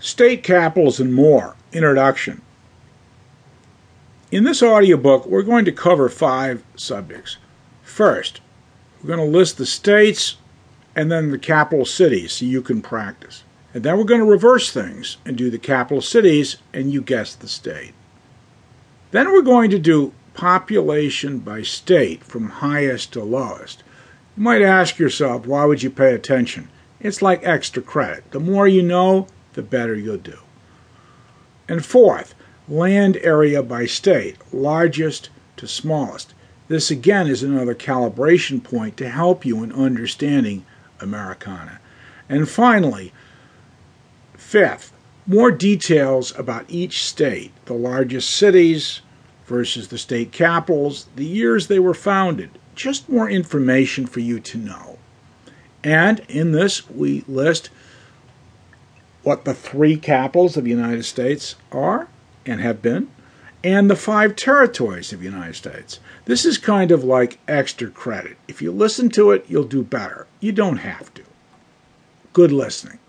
State Capitals and More Introduction. In this audiobook, we're going to cover five subjects. First, we're going to list the states and then the capital cities so you can practice. And then we're going to reverse things and do the capital cities and you guess the state. Then we're going to do population by state from highest to lowest. You might ask yourself, why would you pay attention? It's like extra credit. The more you know, the better you'll do. And fourth, land area by state, largest to smallest. This again is another calibration point to help you in understanding Americana. And finally, fifth, more details about each state, the largest cities versus the state capitals, the years they were founded, just more information for you to know. And in this, we list what the three capitals of the United States are and have been, and the five territories of the United States. This is kind of like extra credit. If you listen to it, you'll do better. You don't have to. Good listening.